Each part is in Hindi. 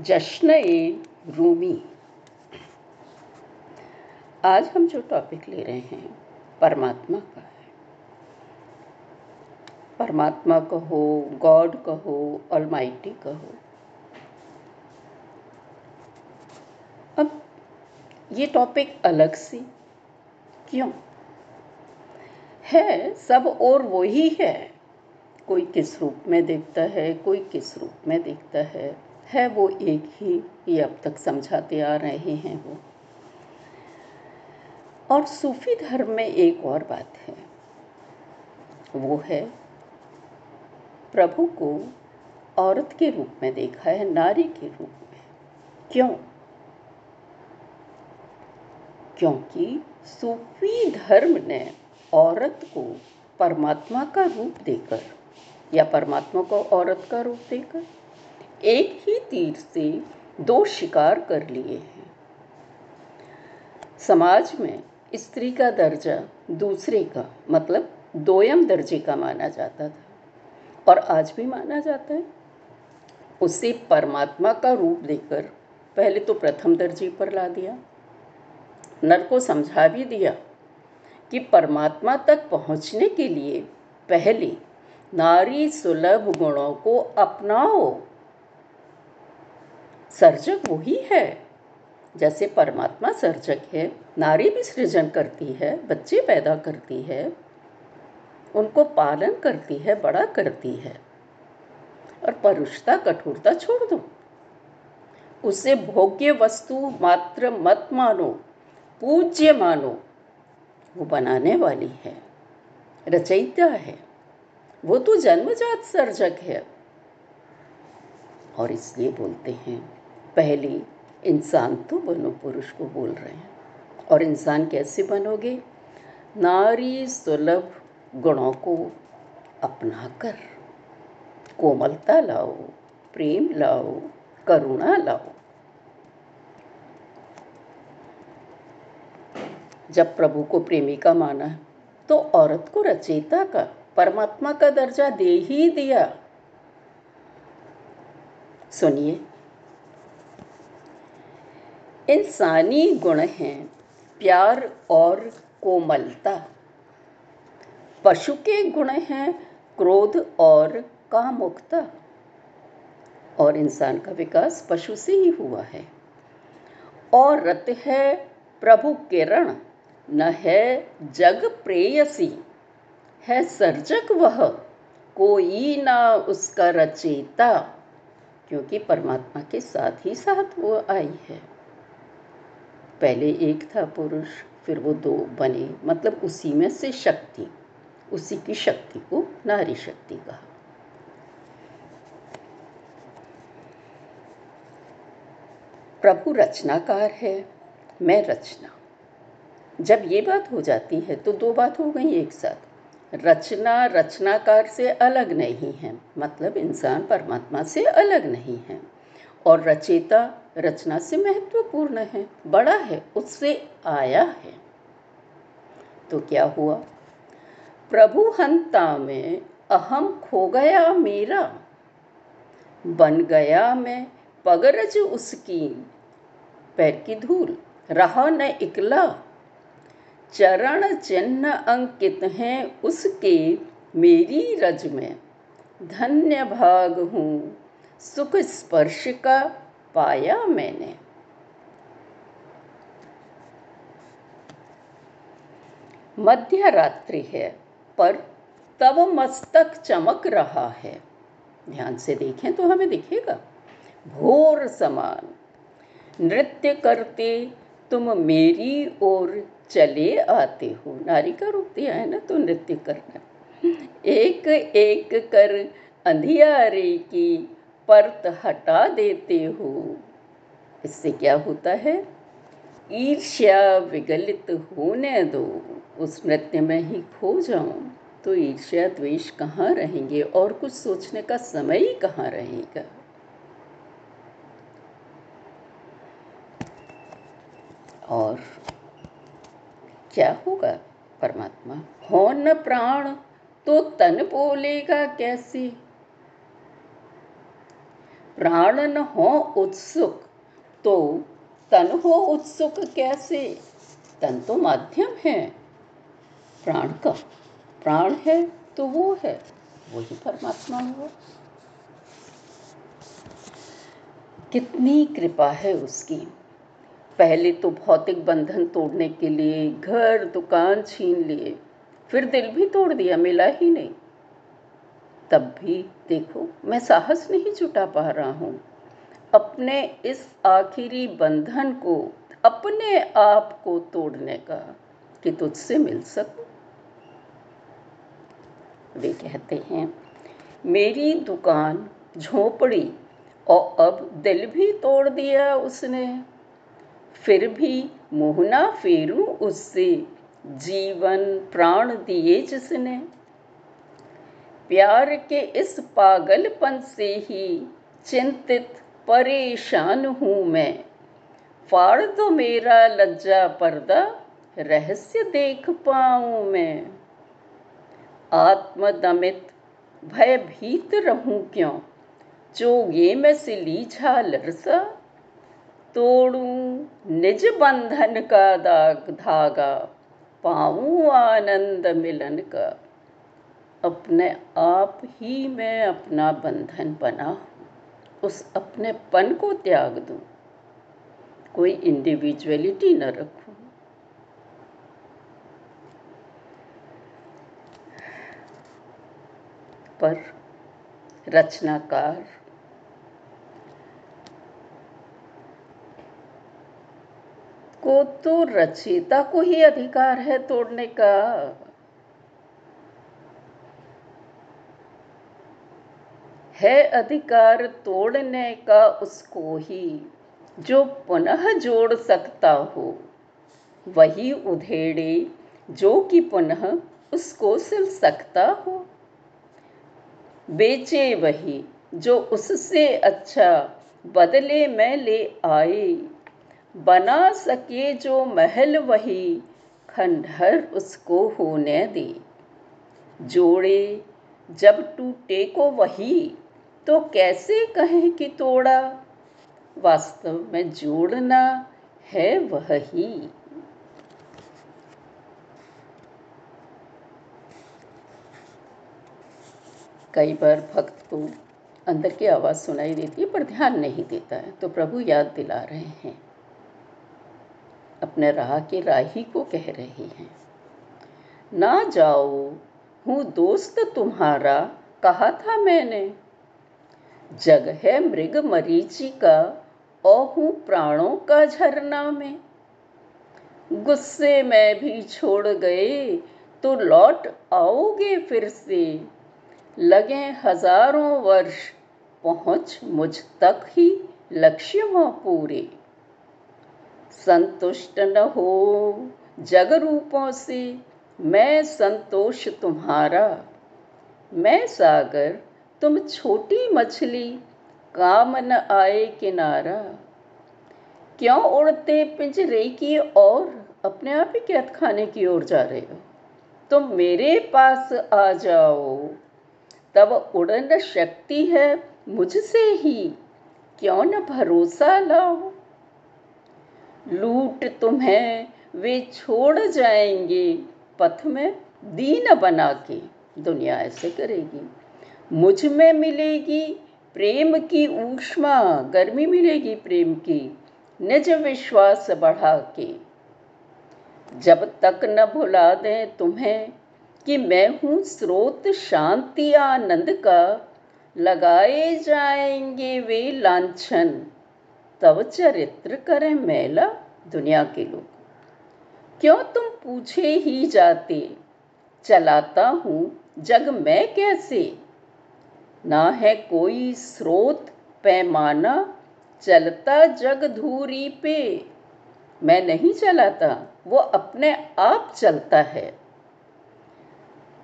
जश्न ए रूमी। आज हम जो टॉपिक ले रहे हैं, परमात्मा का है। परमात्मा कहो गॉड कहो ऑलमाइटी कहो। अब ये टॉपिक अलग सी, क्यों? है, सब और वही है। कोई किस रूप में देखता है, कोई किस रूप में देखता है। है वो एक ही, ये अब तक समझाते आ रहे हैं वो। और सूफी धर्म में एक और बात है। वो है, प्रभु को औरत के रूप में देखा है, नारी के रूप में। क्यों? क्योंकि सूफी धर्म ने औरत को परमात्मा का रूप देकर, या परमात्मा को औरत का रूप देकर एक ही तीर से दो शिकार कर लिए हैं। समाज में स्त्री का दर्जा दूसरे का मतलब दोयम दर्जे का माना जाता था, और आज भी माना जाता है। उसे परमात्मा का रूप देकर पहले तो प्रथम दर्जे पर ला दिया। नर को समझा भी दिया कि परमात्मा तक पहुँचने के लिए पहले नारी सुलभ गुणों को अपनाओ सर्जक वही है। जैसे परमात्मा सर्जक है, नारी भी सृजन करती है, बच्चे पैदा करती है, उनको पालन करती है, बड़ा करती है। और परुषता, कठोरता छोड़ दो। उसे भोग्य वस्तु मात्र मत मानो, पूज्य मानो, वो बनाने वाली है, रचयिता है। वो तो जन्मजात सर्जक है। और इसलिए बोलते हैं पहले, इंसान तो बनो पुरुष को बोल रहे हैं। और इंसान कैसे बनोगे? नारी सुलभ गुणों को अपनाकर कोमलता लाओ, प्रेम लाओ, करुणा लाओ। जब प्रभु को प्रेमिका माना तो औरत को रचयिता का, परमात्मा का दर्जा दे ही दिया। सुनिए इंसानी गुण हैं प्यार और कोमलता। पशु के गुण हैं क्रोध और कामुकता। और इंसान का विकास पशु से ही हुआ है। और रत है प्रभु किरण, न है जग प्रेयसी। है सर्जक वह, कोई ना उसका रचेता। क्योंकि परमात्मा के साथ ही साथ वो आई है। पहले एक था पुरुष, फिर वो दो बने। मतलब उसी में से शक्ति, उसी की शक्ति को नारी शक्ति कहा। प्रभु रचनाकार है, मैं रचना। जब ये बात हो जाती है तो दो बात हो गई एक साथ। रचना रचनाकार से अलग नहीं है मतलब इंसान परमात्मा से अलग नहीं है। और रचेता रचना से महत्वपूर्ण है, बड़ा है, उससे आया है। तो क्या हुआ? प्रभु हंता में अहम खो गया मेरा, बन गया मैं पगरज उसकी, पैर की धूल रहा न इकला। चरण चिन्ह अंकित हैं उसके, मेरी रज में धन्य भाग हूँ, सुख स्पर्श का पाया मैंने। मध्य रात्रि है, पर तब मस्तक चमक रहा है। ध्यान से देखें तो हमें दिखेगा। भोर समान। नृत्य करते तुम मेरी ओर चले आते हो। नारी का रूप दिया है ना तो नृत्य करना। एक एक कर अंधियारे की परत हटा देते हो। इससे क्या होता है? ईर्ष्या विगलित होने दो। उस नृत्य में ही खो जाऊँ। तो ईर्ष्या द्वेष कहाँ रहेंगे और कुछ सोचने का समय ही कहाँ रहेगा? और क्या होगा परमात्मा? हो न प्राण तो तन बोलेगा कैसे? प्राण न हो उत्सुक। तो तन हो उत्सुक कैसे? तन तो माध्यम है। प्राण का प्राण है तो वो है। वही परमात्मा हुआ कितनी कृपा है उसकी। पहले तो भौतिक बंधन तोड़ने के लिए घर, दुकान छीन लिए। फिर दिल भी तोड़ दिया, मिला ही नहीं। तब भी देखो, मैं साहस नहीं जुटा पा रहा हूँ। अपने इस आखिरी बंधन को, अपने आप को तोड़ने का कि तुझसे मिल सकूँ? वे कहते हैं, मेरी दुकान झोपड़ी और अब दिल भी तोड़ दिया उसने। फिर भी मोहना फेरू उससे, जीवन प्राण दिए जिसने। प्यार के इस पागलपन से ही चिंतित, परेशान हूँ मैं। फाड़ दो मेरा लज्जा पर्दा, रहस्य देख पाऊँ मैं। आत्मदमित, भयभीत रहूँ क्यों? चोगे में सिली झालर सा तोड़ू निज बंधन का दाग धागा, पाऊँ आनंद मिलन का। अपने आप ही मैं अपना बंधन बना उस अपने पन को त्याग दूँ। कोई इंडिविजुअलिटी न रखूँ। पर रचनाकार को तो रचयिता को ही अधिकार है तोड़ने का। है अधिकार तोड़ने का उसको ही, जो पुनः जोड़ सकता हो। वही उधेड़े, जो कि पुनः उसको सिल सकता हो। बेचे वही, जो उससे अच्छा बदले में ले आए। बना सके जो महल वही, खंडहर उसको होने दे। जोड़े, जब टूटे को वही तो कैसे कहें कि तोड़ा? वास्तव में जोड़ना है वही कई बार भक्त को अंदर की आवाज़ सुनाई देती है, पर ध्यान नहीं देता है। तो प्रभु याद दिला रहे हैं। अपने राह के राही को कह रहे हैं। ना जाओ, हूँ दोस्त तुम्हारा, कहा था मैंने। जग है मृग मरीची का और हूँ प्राणों का झरना में। गुस्से में भी छोड़ गए तो लौट आओगे फिर से। लगे हज़ारों वर्ष, पहुँच मुझ तक ही लक्ष्य हो पूरे। संतुष्ट न हो जग रूपों से, मैं संतोष तुम्हारा। मैं सागर तुम छोटी मछली काम न आए किनारा। क्यों उड़ते पिंजरे की ओर? अपने आप ही कैद खाने की ओर जा रहे हो। तुम मेरे पास आ जाओ। तब उड़न शक्ति है मुझसे ही। क्यों न भरोसा लाओ? लूट तुम्हें, वे छोड़ जाएँगे। पथ में दीन बना के दुनिया ऐसे करेगी। मुझमें मिलेगी प्रेम की ऊष्मा, गर्मी मिलेगी प्रेम की, निज विश्वास बढ़ा के जब तक न भुला दें तुम्हें कि मैं हूँ स्रोत शांति आनंद का, लगाए जाएँगे वे लांछन। तब चरित्र करें मैला दुनिया के लोग। क्यों तुम पूछे ही जाते? चलाता हूँ जग मैं कैसे? ना है कोई स्रोत पैमाना, चलता जग धूरी पे। मैं नहीं चलाता, वो अपने आप चलता है।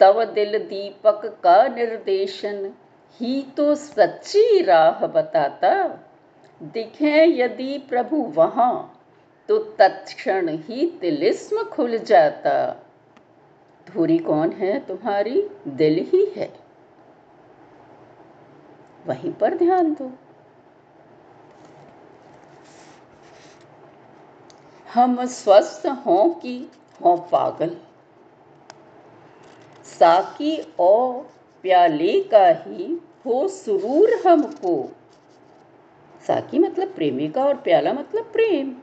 तव दिल दीपक का निर्देशन, ही तो सच्ची राह बताता। दिखे यदि प्रभु वहाँ तो तत्क्षण ही तिलिस्म खुल जाता। धूरी कौन है तुम्हारी? दिल ही है। वहीं पर ध्यान दो। हम स्वस्थ हो कि हो पागल? साकी ओ प्याले का ही हो सुरूर हमको। साकी मतलब प्रेमिका और प्याला मतलब प्रेम।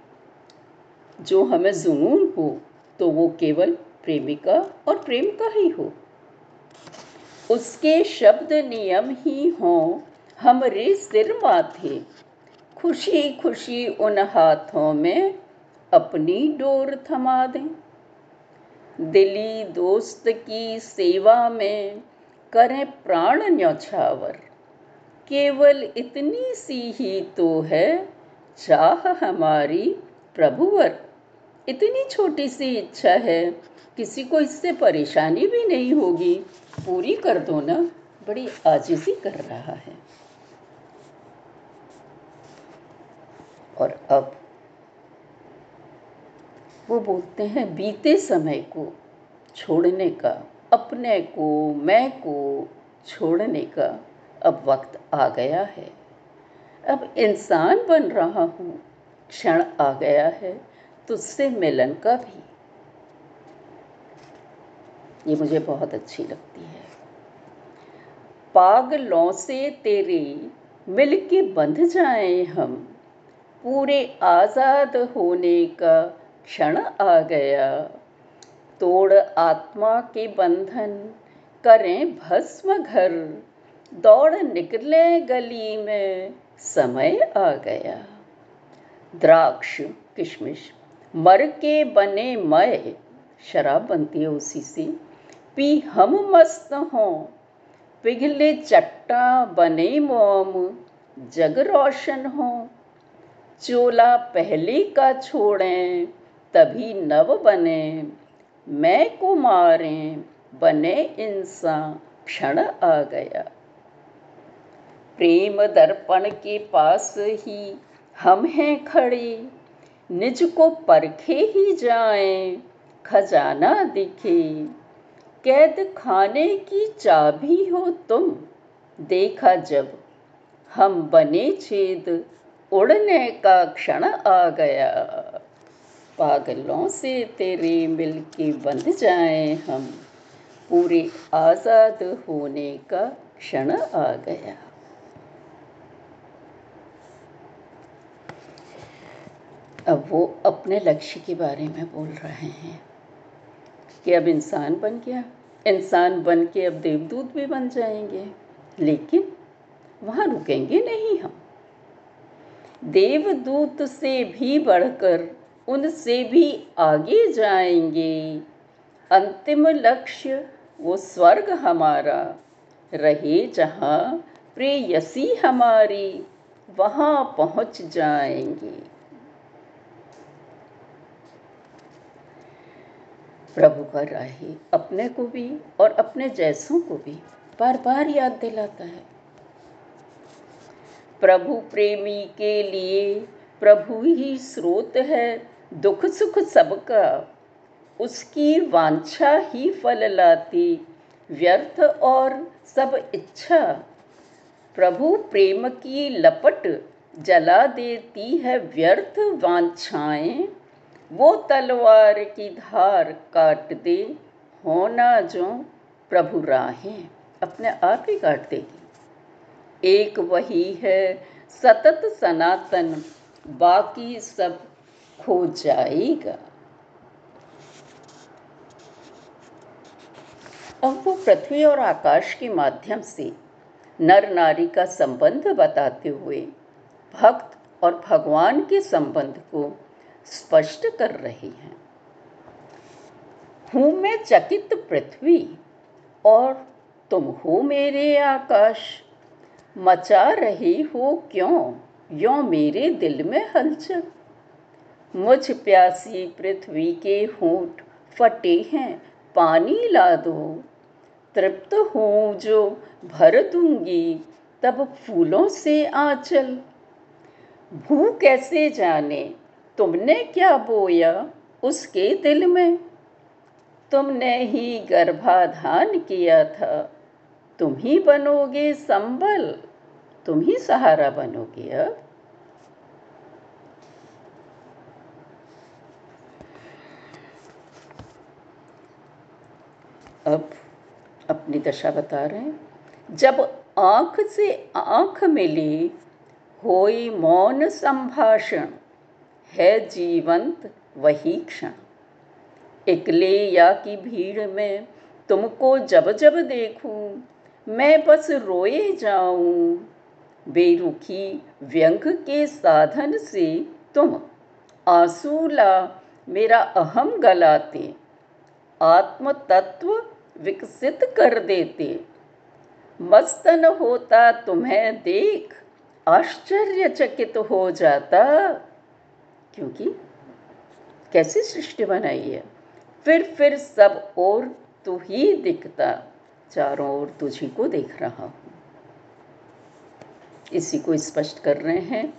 जो हमें जुनून हो तो वो केवल प्रेमिका और प्रेम का ही हो। उसके शब्द नियम ही हों हमरे सिर माथे। खुशी खुशी उन हाथों में अपनी डोर थमा दें। दिली दोस्त की सेवा में करें प्राण न्यौछावर। केवल इतनी सी ही तो है चाह हमारी प्रभुवर। इतनी छोटी सी इच्छा है, किसी को इससे परेशानी भी नहीं होगी। पूरी कर दो ना, बड़ी आजिजी कर रहा है। और अब वो बोलते हैं, बीते समय को छोड़ने का, अपने को, मैं को छोड़ने का अब वक्त आ गया है। अब इंसान बन रहा हूँ, क्षण आ गया है, तुझसे मिलन का भी। ये मुझे बहुत अच्छी लगती है। पागलों से तेरे मिल के बंध जाए हम। पूरे आज़ाद होने का क्षण आ गया। तोड़ आत्मा के बंधन, करें भस्म घर। दौड़ निकले गली में, समय आ गया। द्राक्ष, किशमिश, मर के बने मय, शराब बनती है उसी से। पी हम मस्त हों, पिघले चट्टा बने मोम, जग रोशन हो। चोला पहले का छोड़ें, तभी नव बने। मैं को मारें बने इंसान क्षण आ गया। प्रेम दर्पण के पास ही हम हैं खड़े। निज को परखे ही जाएँ, खजाना दिखे। कैद खाने की चाबी हो तुम, देखा जब हम बने छेद। उड़ने का क्षण आ गया पागलों से तेरे मिल के बंध जाए हम पूरे आज़ाद होने का क्षण आ गया अब वो अपने लक्ष्य के बारे में बोल रहे हैं कि अब इंसान बन गया। इंसान बन के अब देवदूत भी बन जाएँगे। लेकिन वहाँ रुकेंगे नहीं हम। देवदूत से भी बढ़कर उनसे भी आगे जाएँगे। अंतिम लक्ष्य वो स्वर्ग हमारा। रहे जहाँ प्रेयसी हमारी, वहाँ पहुँच जाएँगे। प्रभु का राही अपने को भी और अपने जैसों को भी बार बार याद दिलाता है। प्रभु प्रेमी के लिए प्रभु ही स्रोत है, दुख सुख सबका। उसकी वांछा ही फल लाती, व्यर्थ और सब इच्छा। प्रभु प्रेम की लपट जला देती है व्यर्थ वांछाएँ, वो तलवार की धार काट दे होना जो प्रभु राहें। अपने आप ही काट देगी। एक वही है। सतत सनातन, बाकी सब खो जाएगा। अब वो पृथ्वी और आकाश के माध्यम से नर नारी का संबंध बताते हुए भक्त और भगवान के संबंध को स्पष्ट कर रहे हैं। हूँ मैं चकित पृथ्वी और तुम हो मेरे आकाश। मचा रही हो क्यों? यो मेरे दिल में हलचल। मुझ प्यासी पृथ्वी के होंठ फटे हैं, पानी ला दो। तृप्त हूँ जो भर दूँगी, तब फूलों से आंचल। भू कैसे जाने, तुमने क्या बोया उसके दिल में? तुमने ही गर्भाधान किया था, तुम ही बनोगे संबल। तुम ही सहारा बनोगे अब। अब अपनी दशा बता रहे हैं। जब आँख से आँख मिली, होई मौन संभाषण, है जीवंत वही क्षण। इकले या की भीड़ में तुमको जब जब देखूँ, मैं बस रोए जाऊँ बेरुखी व्यंग के साधन से तुम। आंसूला, मेरा अहम गलाते आत्म तत्व विकसित कर देते। मस्तन होता तुम्हें देख, आश्चर्यचकित हो जाता। क्योंकि कैसी सृष्टि बनाई है। फिर फिर सब और तू ही दिखता, चारों ओर तुझी को देख रहा हूँ। इसी को स्पष्ट कर रहे हैं।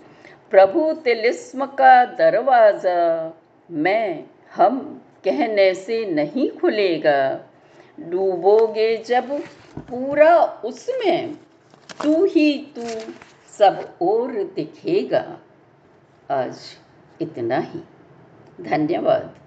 प्रभु तिलिस्म का दरवाज़ा मैं, हम कहने से नहीं खुलेगा। डूबोगे जब पूरा उसमें, तू ही तू सब और दिखेगा। आज इतना ही। धन्यवाद।